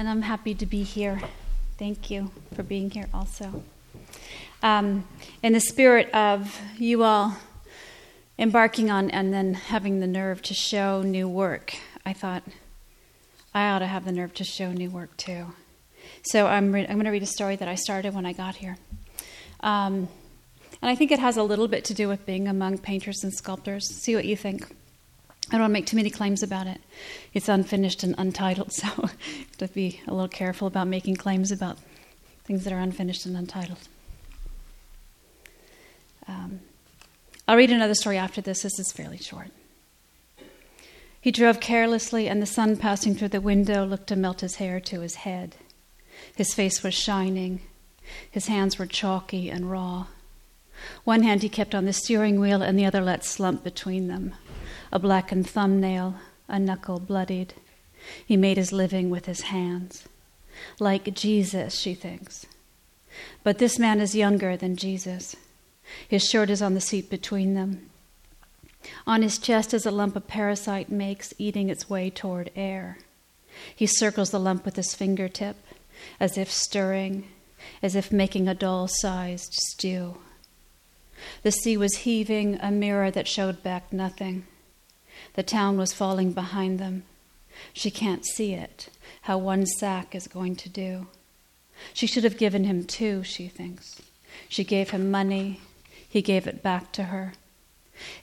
and I'm happy to be here. Thank you for being here also. Um, in the spirit of you all embarking on and then having the nerve to show new work, I thought I ought to have the nerve to show new work too. So I'm, re- I'm going to read a story that I started when I got here. Um, and I think it has a little bit to do with being among painters and sculptors. See what you think. I don't want to make too many claims about it. It's unfinished and untitled, so I have to be a little careful about making claims about things that are unfinished and untitled. Um, I'll read another story after this. This is fairly short. He drove carelessly, and the sun passing through the window looked to melt his hair to his head. His face was shining. His hands were chalky and raw. One hand he kept on the steering wheel, and the other let slump between them. A blackened thumbnail, a knuckle bloodied. He made his living with his hands. Like Jesus, she thinks. But this man is younger than Jesus. His shirt is on the seat between them. On his chest is a lump a parasite makes, eating its way toward air. He circles the lump with his fingertip, as if stirring, as if making a doll sized stew. The sea was heaving, a mirror that showed back nothing. The town was falling behind them. She can't see it, how one sack is going to do. She should have given him two, she thinks. She gave him money, he gave it back to her.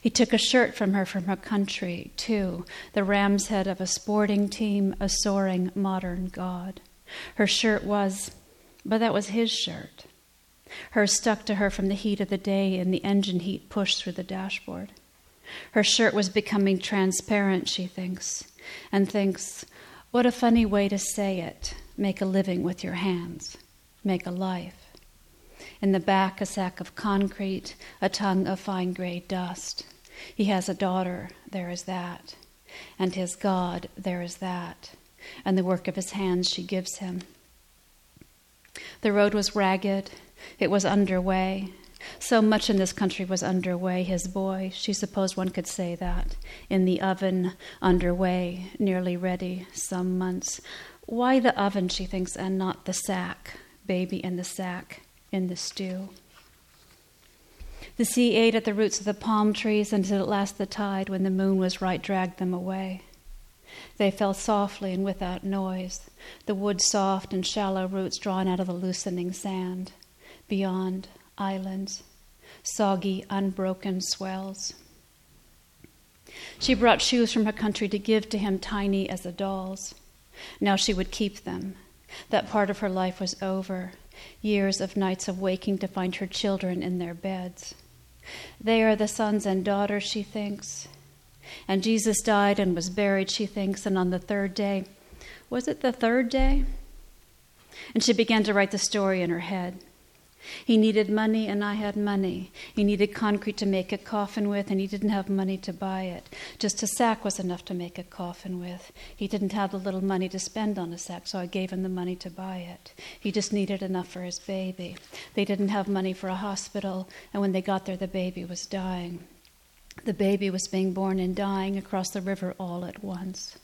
He took a shirt from her from her country, too, the ram's head of a sporting team, a soaring modern god. Her shirt was, but that was his shirt. Hers stuck to her from the heat of the day and the engine heat pushed through the dashboard. Her shirt was becoming transparent, she thinks, and thinks, what a funny way to say it make a living with your hands, make a life. In the back, a sack of concrete, a tongue of fine gray dust. He has a daughter, there is that. And his God, there is that. And the work of his hands she gives him. The road was ragged, it was underway. So much in this country was underway. His boy, she supposed one could say that, in the oven, underway, nearly ready, some months. Why the oven, she thinks, and not the sack, baby in the sack, in the stew? The sea ate at the roots of the palm trees until at last the tide, when the moon was right, dragged them away. They fell softly and without noise, the wood soft and shallow roots drawn out of the loosening sand. Beyond, islands, soggy, unbroken swells. She brought shoes from her country to give to him, tiny as a doll's. Now she would keep them. That part of her life was over. Years of nights of waking to find her children in their beds. They are the sons and daughters, she thinks. And Jesus died and was buried, she thinks, and on the third day, was it the third day? And she began to write the story in her head. He needed money, and I had money. He needed concrete to make a coffin with, and he didn't have money to buy it. Just a sack was enough to make a coffin with. He didn't have the little money to spend on a sack, so I gave him the money to buy it. He just needed enough for his baby. They didn't have money for a hospital, and when they got there, the baby was dying. The baby was being born and dying across the river all at once.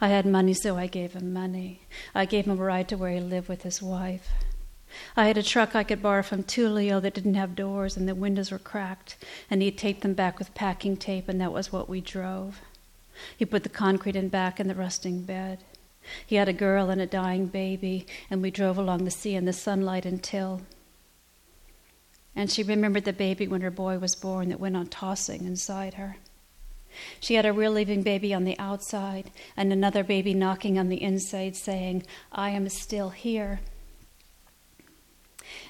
I had money, so I gave him money. I gave him a ride to where he lived with his wife. I had a truck I could borrow from Tulio that didn't have doors and the windows were cracked, and he'd taped them back with packing tape, and that was what we drove. He put the concrete in back in the rusting bed. He had a girl and a dying baby, and we drove along the sea in the sunlight until. And she remembered the baby when her boy was born that went on tossing inside her. She had a real living baby on the outside and another baby knocking on the inside saying, I am still here.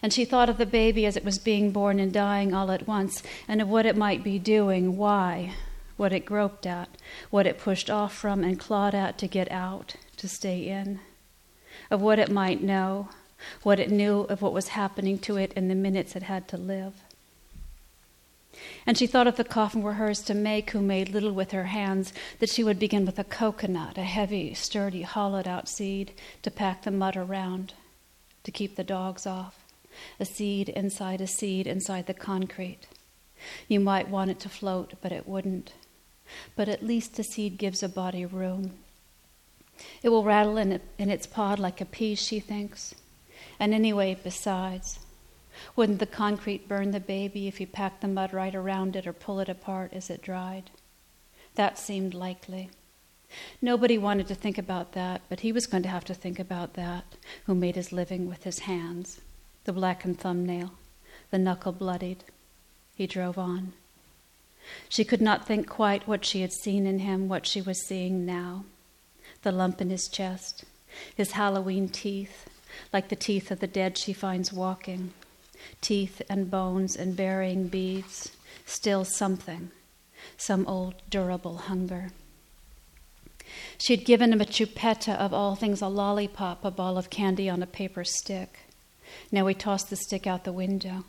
And she thought of the baby as it was being born and dying all at once, and of what it might be doing, why, what it groped at, what it pushed off from and clawed at to get out, to stay in, of what it might know, what it knew of what was happening to it in the minutes it had to live. And she thought if the coffin were hers to make, who made little with her hands, that she would begin with a coconut, a heavy, sturdy, hollowed out seed, to pack the mud around, to keep the dogs off a seed inside a seed inside the concrete. You might want it to float, but it wouldn't. But at least the seed gives a body room. It will rattle in, in its pod like a pea, she thinks. And anyway, besides, wouldn't the concrete burn the baby if you packed the mud right around it or pull it apart as it dried? That seemed likely. Nobody wanted to think about that, but he was going to have to think about that, who made his living with his hands, the blackened thumbnail, the knuckle bloodied. He drove on. She could not think quite what she had seen in him, what she was seeing now the lump in his chest, his Halloween teeth, like the teeth of the dead she finds walking, teeth and bones and burying beads, still something, some old durable hunger. She had given him a chupetta of all things, a lollipop, a ball of candy on a paper stick. Now he tossed the stick out the window.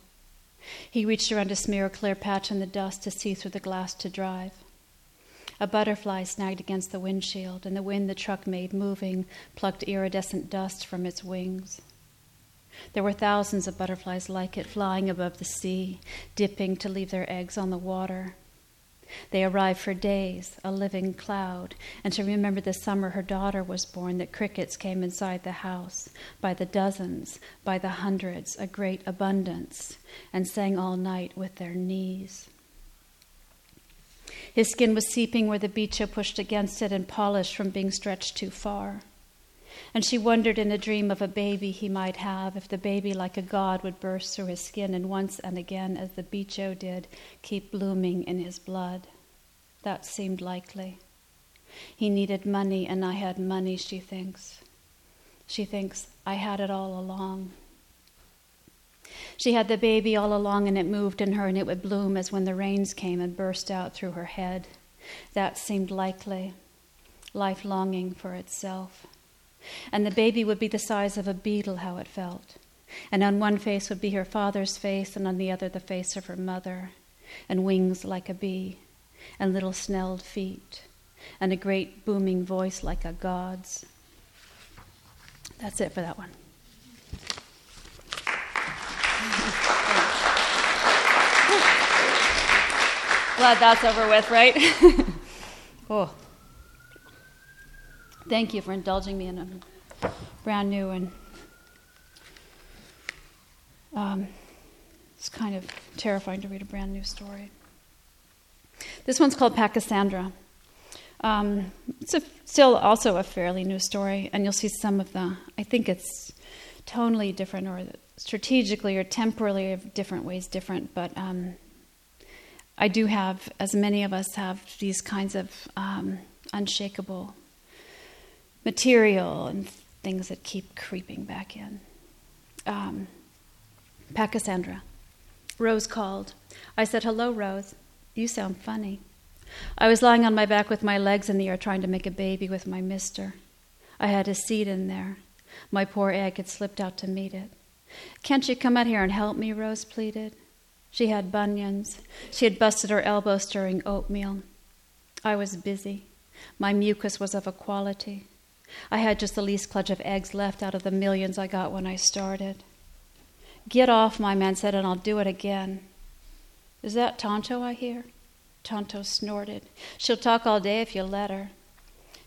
He reached around to smear a clear patch in the dust to see through the glass to drive. A butterfly snagged against the windshield, and the wind the truck made moving plucked iridescent dust from its wings. There were thousands of butterflies like it flying above the sea, dipping to leave their eggs on the water. They arrived for days, a living cloud, and she remembered the summer her daughter was born that crickets came inside the house by the dozens, by the hundreds, a great abundance, and sang all night with their knees. His skin was seeping where the bicho pushed against it and polished from being stretched too far. And she wondered in a dream of a baby he might have, if the baby, like a god, would burst through his skin and once and again, as the bicho did, keep blooming in his blood. That seemed likely. He needed money, and I had money, she thinks. She thinks, I had it all along. She had the baby all along, and it moved in her, and it would bloom as when the rains came and burst out through her head. That seemed likely. Life longing for itself. And the baby would be the size of a beetle, how it felt. And on one face would be her father's face, and on the other the face of her mother, and wings like a bee, and little snelled feet, and a great booming voice like a god's. That's it for that one. Glad that's over with, right? oh. Thank you for indulging me in a brand new and um, it's kind of terrifying to read a brand new story. This one's called Pachysandra. Um, it's a, still also a fairly new story, and you'll see some of the. I think it's tonally different, or strategically, or temporally, different ways different. But um, I do have, as many of us have, these kinds of um, unshakable material and things that keep creeping back in. Um. Rose called. I said, Hello, Rose. You sound funny. I was lying on my back with my legs in the air trying to make a baby with my mister. I had a seed in there. My poor egg had slipped out to meet it. Can't you come out here and help me? Rose pleaded. She had bunions. She had busted her elbow stirring oatmeal. I was busy. My mucus was of a quality. I had just the least clutch of eggs left out of the millions I got when I started. Get off, my man said, and I'll do it again. Is that Tonto I hear? Tonto snorted. She'll talk all day if you let her.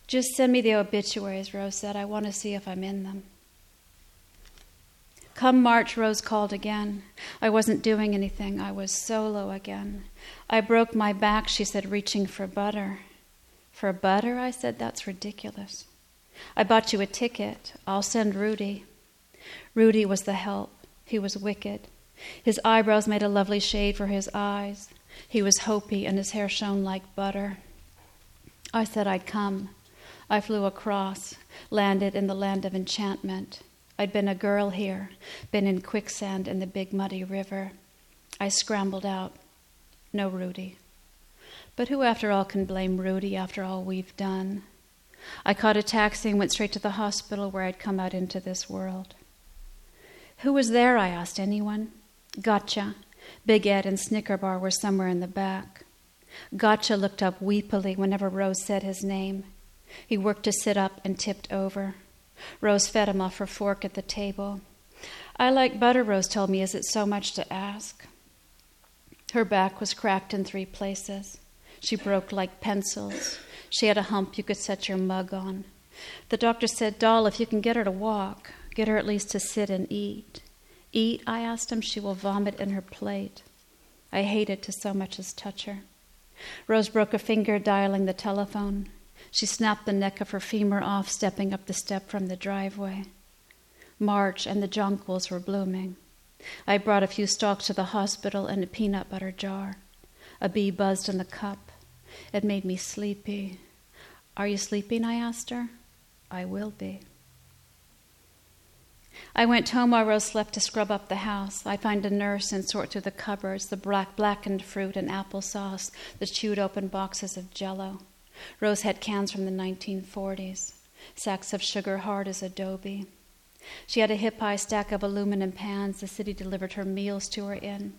Just send me the obituaries, Rose said. I want to see if I'm in them. Come March, Rose called again. I wasn't doing anything. I was solo again. I broke my back, she said, reaching for butter. For butter? I said, that's ridiculous. I bought you a ticket. I'll send Rudy. Rudy was the help. He was wicked. His eyebrows made a lovely shade for his eyes. He was Hopi, and his hair shone like butter. I said I'd come. I flew across, landed in the land of enchantment. I'd been a girl here, been in quicksand in the big muddy river. I scrambled out. No Rudy. But who, after all, can blame Rudy after all we've done? I caught a taxi and went straight to the hospital where I'd come out into this world. Who was there? I asked. Anyone? Gotcha. Big Ed and Snickerbar were somewhere in the back. Gotcha looked up weepily whenever Rose said his name. He worked to sit up and tipped over. Rose fed him off her fork at the table. I like butter, Rose told me. Is it so much to ask? Her back was cracked in three places. She broke like pencils. She had a hump you could set your mug on. The doctor said, Doll, if you can get her to walk, get her at least to sit and eat. Eat, I asked him. She will vomit in her plate. I hated to so much as touch her. Rose broke a finger dialing the telephone. She snapped the neck of her femur off, stepping up the step from the driveway. March and the jonquils were blooming. I brought a few stalks to the hospital and a peanut butter jar. A bee buzzed in the cup. It made me sleepy. Are you sleeping? I asked her. I will be. I went home while Rose slept to scrub up the house. I'd find a nurse and sort through the cupboards, the black blackened fruit and applesauce, the chewed open boxes of jello. Rose had cans from the 1940s, sacks of sugar hard as adobe. She had a hip high stack of aluminum pans the city delivered her meals to her in.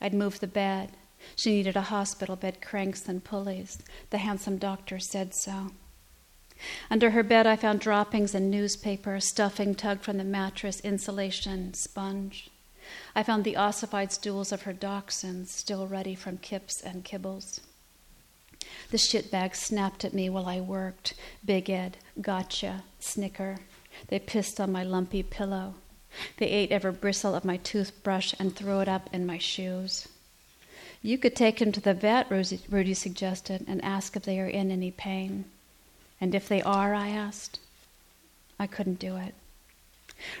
I'd moved the bed. She needed a hospital bed, cranks and pulleys. The handsome doctor said so. Under her bed, I found droppings and newspaper, stuffing tugged from the mattress, insulation, sponge. I found the ossified stools of her dachshunds, still ruddy from kips and kibbles. The shitbags snapped at me while I worked. Big Ed, gotcha, snicker. They pissed on my lumpy pillow. They ate every bristle of my toothbrush and threw it up in my shoes. You could take him to the vet, Rudy suggested, and ask if they are in any pain. And if they are, I asked. I couldn't do it.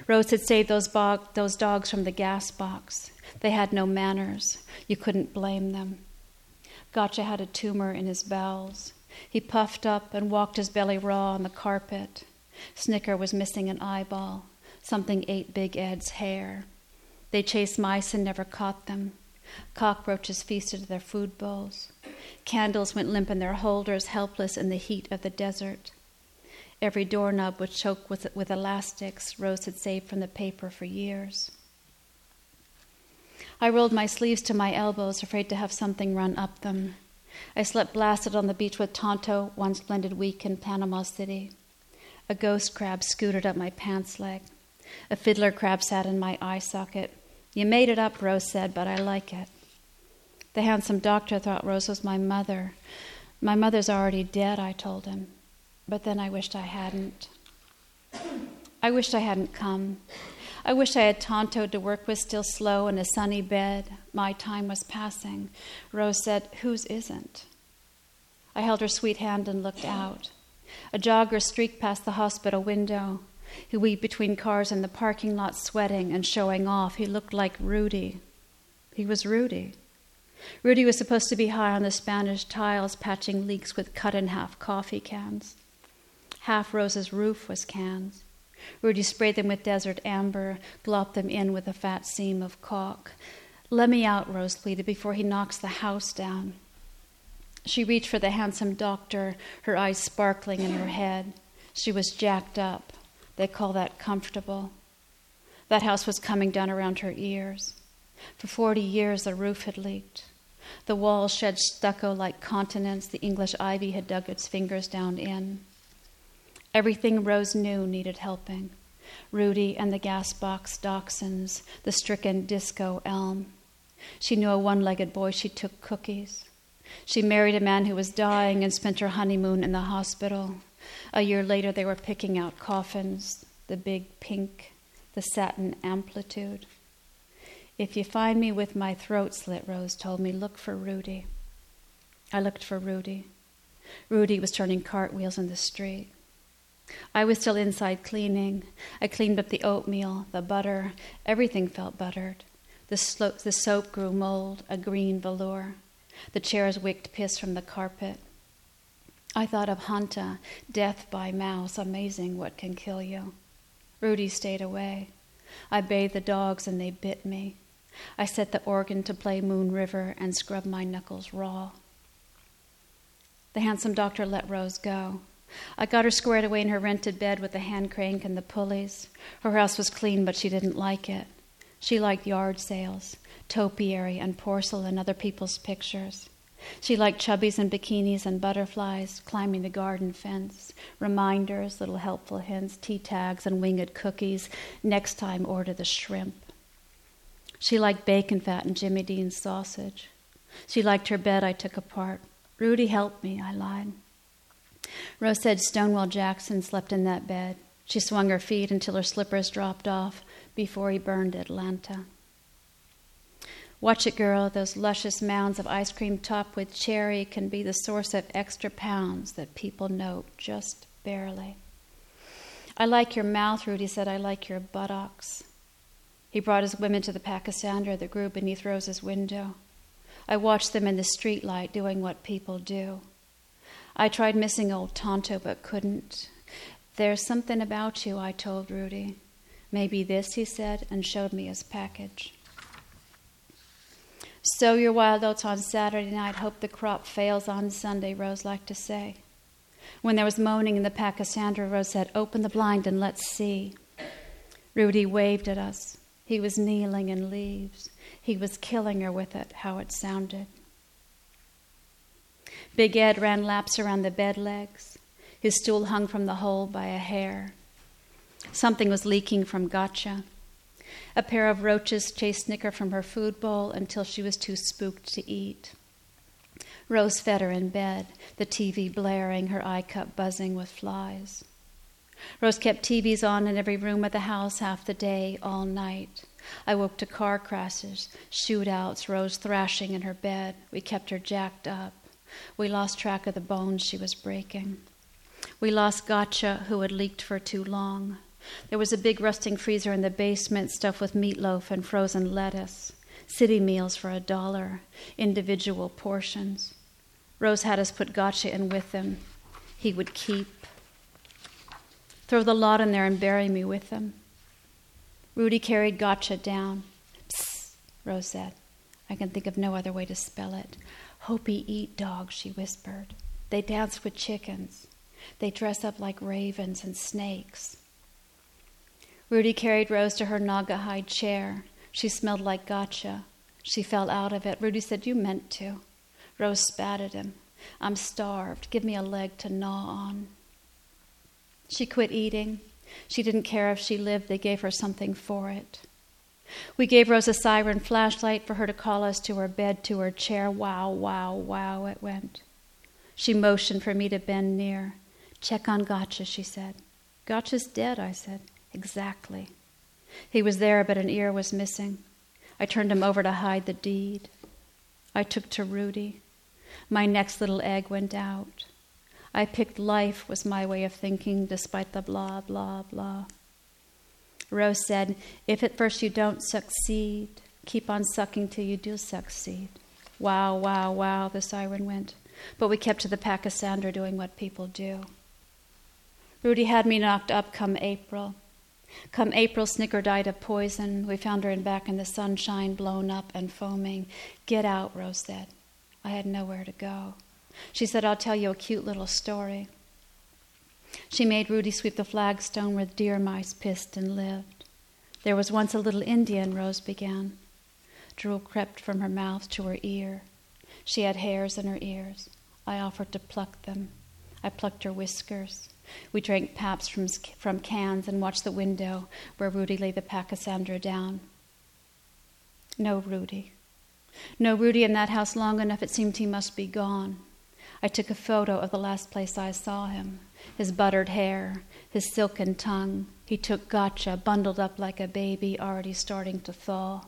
Rose had saved those, bo- those dogs from the gas box. They had no manners. You couldn't blame them. Gotcha had a tumor in his bowels. He puffed up and walked his belly raw on the carpet. Snicker was missing an eyeball. Something ate Big Ed's hair. They chased mice and never caught them. Cockroaches feasted their food bowls. Candles went limp in their holders, helpless in the heat of the desert. Every doorknob was choked with, with elastics Rose had saved from the paper for years. I rolled my sleeves to my elbows, afraid to have something run up them. I slept blasted on the beach with Tonto one splendid week in Panama City. A ghost crab scooted up my pants leg. A fiddler crab sat in my eye socket. You made it up, Rose said, but I like it. The handsome doctor thought Rose was my mother. My mother's already dead, I told him. But then I wished I hadn't. I wished I hadn't come. I wished I had Tonto to work with, still slow in a sunny bed. My time was passing. Rose said, Whose isn't? I held her sweet hand and looked out. A jogger streaked past the hospital window. He weaved between cars in the parking lot, sweating and showing off. He looked like Rudy. He was Rudy. Rudy was supposed to be high on the Spanish tiles, patching leaks with cut in half coffee cans. Half Rose's roof was cans. Rudy sprayed them with desert amber, glopped them in with a fat seam of caulk. Let me out, Rose pleaded, before he knocks the house down. She reached for the handsome doctor, her eyes sparkling in her head. She was jacked up. They call that comfortable. That house was coming down around her ears. For forty years, the roof had leaked. The walls shed stucco like continents the English ivy had dug its fingers down in. Everything Rose knew needed helping Rudy and the gas box dachshunds, the stricken disco elm. She knew a one legged boy she took cookies. She married a man who was dying and spent her honeymoon in the hospital. A year later, they were picking out coffins, the big pink, the satin amplitude. If you find me with my throat slit, Rose told me, look for Rudy. I looked for Rudy. Rudy was turning cartwheels in the street. I was still inside cleaning. I cleaned up the oatmeal, the butter. Everything felt buttered. The, the soap grew mold, a green velour. The chairs wicked piss from the carpet. I thought of Hanta, death by mouse, amazing what can kill you. Rudy stayed away. I bathed the dogs and they bit me. I set the organ to play Moon River and scrubbed my knuckles raw. The handsome doctor let Rose go. I got her squared away in her rented bed with the hand crank and the pulleys. Her house was clean, but she didn't like it. She liked yard sales, topiary, and porcelain, other people's pictures. She liked chubbies and bikinis and butterflies, climbing the garden fence, reminders, little helpful hints, tea tags, and winged cookies. Next time, order the shrimp. She liked bacon fat and Jimmy Dean's sausage. She liked her bed I took apart. Rudy helped me, I lied. Rose said Stonewall Jackson slept in that bed. She swung her feet until her slippers dropped off before he burned Atlanta. Watch it, girl. Those luscious mounds of ice cream topped with cherry can be the source of extra pounds that people note just barely. I like your mouth, Rudy said. I like your buttocks. He brought his women to the Pachysandra that grew beneath Rose's window. I watched them in the streetlight doing what people do. I tried missing old Tonto but couldn't. There's something about you, I told Rudy. Maybe this, he said, and showed me his package. Sow your wild oats on Saturday night, hope the crop fails on Sunday, Rose liked to say. When there was moaning in the Pachysandra, Rose said, Open the blind and let's see. Rudy waved at us. He was kneeling in leaves. He was killing her with it, how it sounded. Big Ed ran laps around the bed legs. His stool hung from the hole by a hair. Something was leaking from Gotcha. A pair of roaches chased Snicker from her food bowl until she was too spooked to eat. Rose fed her in bed, the TV blaring, her eye cup buzzing with flies. Rose kept TVs on in every room of the house half the day, all night. I woke to car crashes, shootouts, Rose thrashing in her bed. We kept her jacked up. We lost track of the bones she was breaking. We lost Gotcha, who had leaked for too long. There was a big rusting freezer in the basement stuffed with meatloaf and frozen lettuce. City meals for a dollar, individual portions. Rose had us put Gotcha in with them. He would keep. Throw the lot in there and bury me with them. Rudy carried Gotcha down. Psst, Rose said. I can think of no other way to spell it. Hopi eat dogs, she whispered. They dance with chickens. They dress up like ravens and snakes. Rudy carried Rose to her Naugahyde chair. She smelled like gotcha. She fell out of it. Rudy said, You meant to. Rose spat at him. I'm starved. Give me a leg to gnaw on. She quit eating. She didn't care if she lived, they gave her something for it. We gave Rose a siren flashlight for her to call us to her bed, to her chair. Wow, wow, wow, it went. She motioned for me to bend near. Check on Gotcha, she said. Gotcha's dead, I said. Exactly. He was there, but an ear was missing. I turned him over to hide the deed. I took to Rudy. My next little egg went out. I picked life, was my way of thinking, despite the blah, blah, blah. Rose said, If at first you don't succeed, keep on sucking till you do succeed. Wow, wow, wow, the siren went. But we kept to the Pachysandra doing what people do. Rudy had me knocked up come April. Come April, Snicker died of poison. We found her in back in the sunshine, blown up and foaming. Get out, Rose said. I had nowhere to go. She said, I'll tell you a cute little story. She made Rudy sweep the flagstone where the deer mice pissed and lived. There was once a little Indian, Rose began. Drool crept from her mouth to her ear. She had hairs in her ears. I offered to pluck them. I plucked her whiskers. We drank paps from, from cans and watched the window where Rudy laid the Pachysandra down. No Rudy. No Rudy in that house long enough it seemed he must be gone. I took a photo of the last place I saw him his buttered hair, his silken tongue. He took gotcha, bundled up like a baby, already starting to thaw.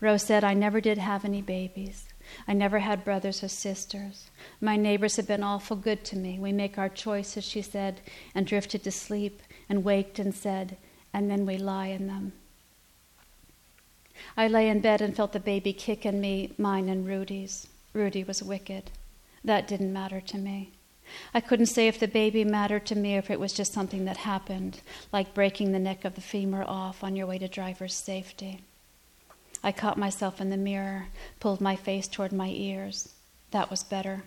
Rose said, I never did have any babies. I never had brothers or sisters. My neighbors have been awful good to me. We make our choices, she said, and drifted to sleep and waked and said, and then we lie in them. I lay in bed and felt the baby kick in me, mine and Rudy's. Rudy was wicked. That didn't matter to me. I couldn't say if the baby mattered to me or if it was just something that happened, like breaking the neck of the femur off on your way to driver's safety. I caught myself in the mirror, pulled my face toward my ears. That was better.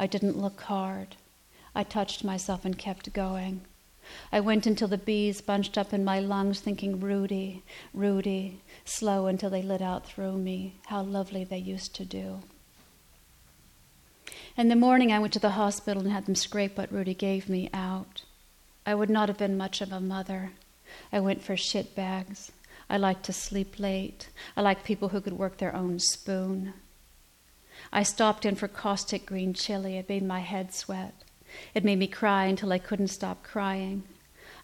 I didn't look hard. I touched myself and kept going. I went until the bees bunched up in my lungs, thinking, Rudy, Rudy, slow until they lit out through me. How lovely they used to do. In the morning, I went to the hospital and had them scrape what Rudy gave me out. I would not have been much of a mother. I went for shit bags. I liked to sleep late. I liked people who could work their own spoon. I stopped in for caustic green chili. It made my head sweat. It made me cry until I couldn't stop crying.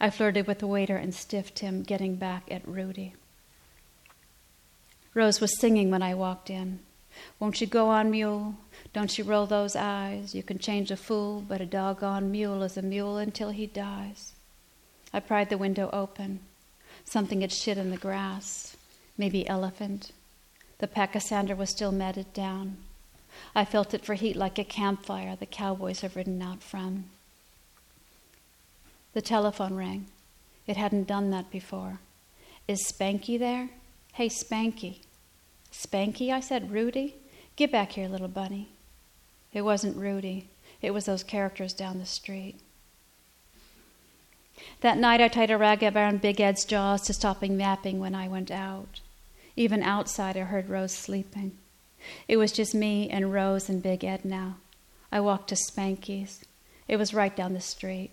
I flirted with the waiter and stiffed him, getting back at Rudy. Rose was singing when I walked in. Won't you go on, mule? Don't you roll those eyes? You can change a fool, but a doggone mule is a mule until he dies. I pried the window open. Something had shit in the grass, maybe elephant. The pachysandra was still matted down. I felt it for heat like a campfire the cowboys have ridden out from. The telephone rang. It hadn't done that before. Is Spanky there? Hey, Spanky. Spanky, I said. Rudy? Get back here, little bunny. It wasn't Rudy, it was those characters down the street. That night I tied a rag around Big Ed's jaws to stop him napping when I went out. Even outside, I heard Rose sleeping. It was just me and Rose and Big Ed now. I walked to Spanky's. It was right down the street.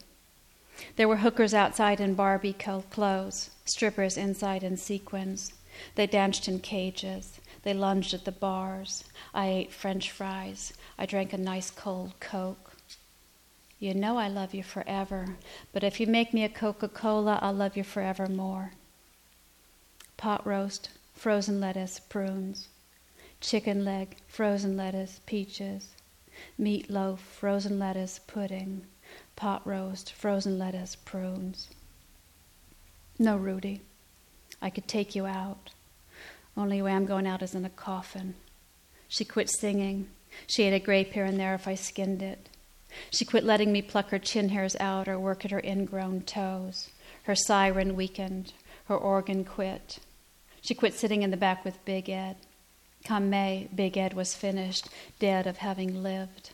There were hookers outside in Barbie clothes, strippers inside in sequins. They danced in cages. They lunged at the bars. I ate French fries. I drank a nice cold Coke. You know I love you forever, but if you make me a Coca Cola, I'll love you forever more. Pot roast, frozen lettuce, prunes. Chicken leg, frozen lettuce, peaches. Meatloaf, frozen lettuce, pudding pot roast, frozen lettuce, prunes. No, Rudy, I could take you out. Only way I'm going out is in a coffin. She quit singing. She had a grape here and there if I skinned it. She quit letting me pluck her chin hairs out or work at her ingrown toes. Her siren weakened. Her organ quit. She quit sitting in the back with Big Ed. Come May, Big Ed was finished, dead of having lived.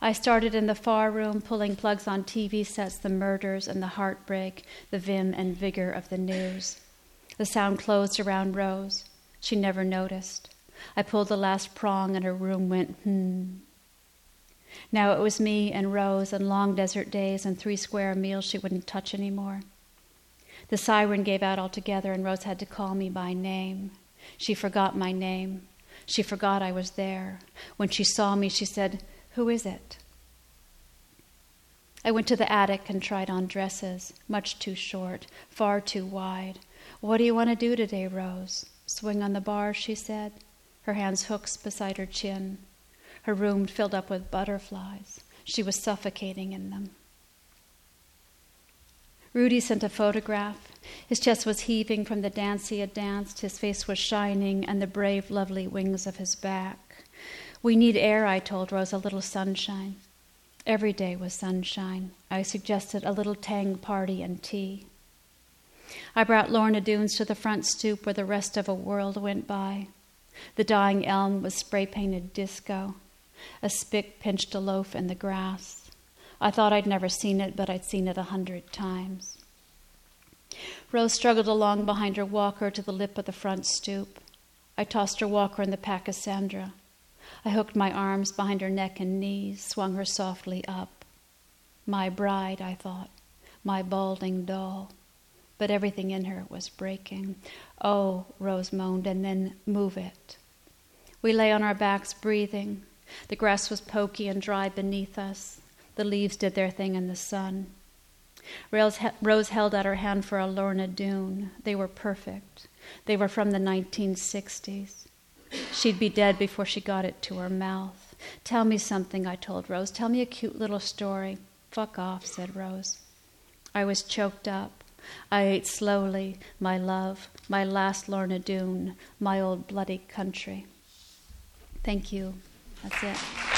I started in the far room, pulling plugs on TV sets, the murders and the heartbreak, the vim and vigor of the news. The sound closed around Rose. She never noticed. I pulled the last prong, and her room went hmm. Now it was me and Rose and long desert days and three square meals she wouldn't touch anymore. The siren gave out altogether, and Rose had to call me by name. She forgot my name. She forgot I was there. When she saw me, she said, who is it? I went to the attic and tried on dresses, much too short, far too wide. What do you want to do today, Rose? Swing on the bar, she said, her hands hooked beside her chin. Her room filled up with butterflies. She was suffocating in them. Rudy sent a photograph. His chest was heaving from the dance he had danced, his face was shining, and the brave, lovely wings of his back. We need air, I told Rose, a little sunshine. Every day was sunshine. I suggested a little tang party and tea. I brought Lorna Doones to the front stoop where the rest of a world went by. The dying elm was spray painted disco. A spick pinched a loaf in the grass. I thought I'd never seen it, but I'd seen it a hundred times. Rose struggled along behind her walker to the lip of the front stoop. I tossed her walker in the pachysandra. I hooked my arms behind her neck and knees, swung her softly up. My bride, I thought, my balding doll. But everything in her was breaking. Oh, Rose moaned, and then move it. We lay on our backs, breathing. The grass was poky and dry beneath us. The leaves did their thing in the sun. Rose held out her hand for a Lorna Doone. They were perfect. They were from the 1960s. She'd be dead before she got it to her mouth. Tell me something, I told Rose. Tell me a cute little story. Fuck off, said Rose. I was choked up. I ate slowly, my love, my last Lorna Doone, my old bloody country. Thank you. That's it.